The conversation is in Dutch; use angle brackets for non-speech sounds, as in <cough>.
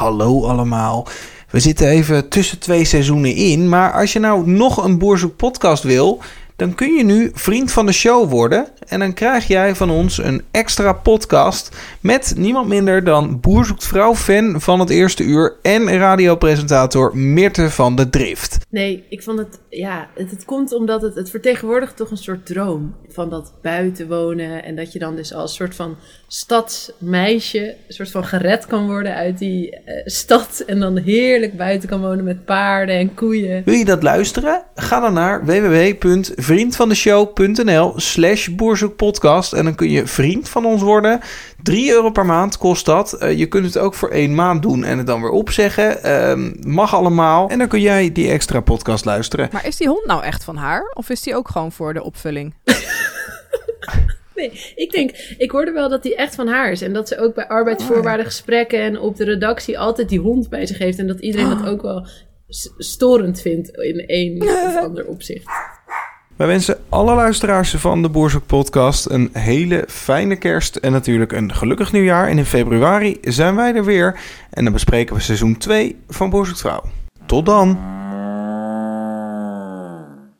Hallo allemaal. We zitten even tussen twee seizoenen in, maar als je nou nog een Boerzoek podcast wil, dan kun je nu vriend van de show worden. En dan krijg jij van ons een extra podcast met niemand minder dan Boerzoekt fan van het eerste uur en radiopresentator Mirte van de Drift. Nee, ik vond het, ja, het, het komt omdat het, het vertegenwoordigt toch een soort droom van dat buiten wonen en dat je dan dus als soort van stadsmeisje een soort van gered kan worden uit die eh, stad en dan heerlijk buiten kan wonen met paarden en koeien. Wil je dat luisteren? Ga dan naar www.vriendvandeshow.nl slash boerzoekpodcast en dan kun je vriend van ons worden. 3 euro per maand kost dat. Eh, je kunt het ook voor één maand doen en het dan weer opzeggen. Ehm, mag allemaal. En dan kun jij die extra podcast luisteren. Maar is die hond nou echt van haar? Of is die ook gewoon voor de opvulling? <laughs> Nee, ik denk, ik hoorde wel dat die echt van haar is. En dat ze ook bij arbeidsvoorwaardengesprekken en op de redactie altijd die hond bij zich heeft. En dat iedereen dat ook wel storend vindt in een <laughs> of ander opzicht. Wij wensen alle luisteraars van de Boerzoek podcast een hele fijne kerst en natuurlijk een gelukkig nieuwjaar. En in februari zijn wij er weer en dan bespreken we seizoen 2 van Boerzoek Vrouw. Tot dan!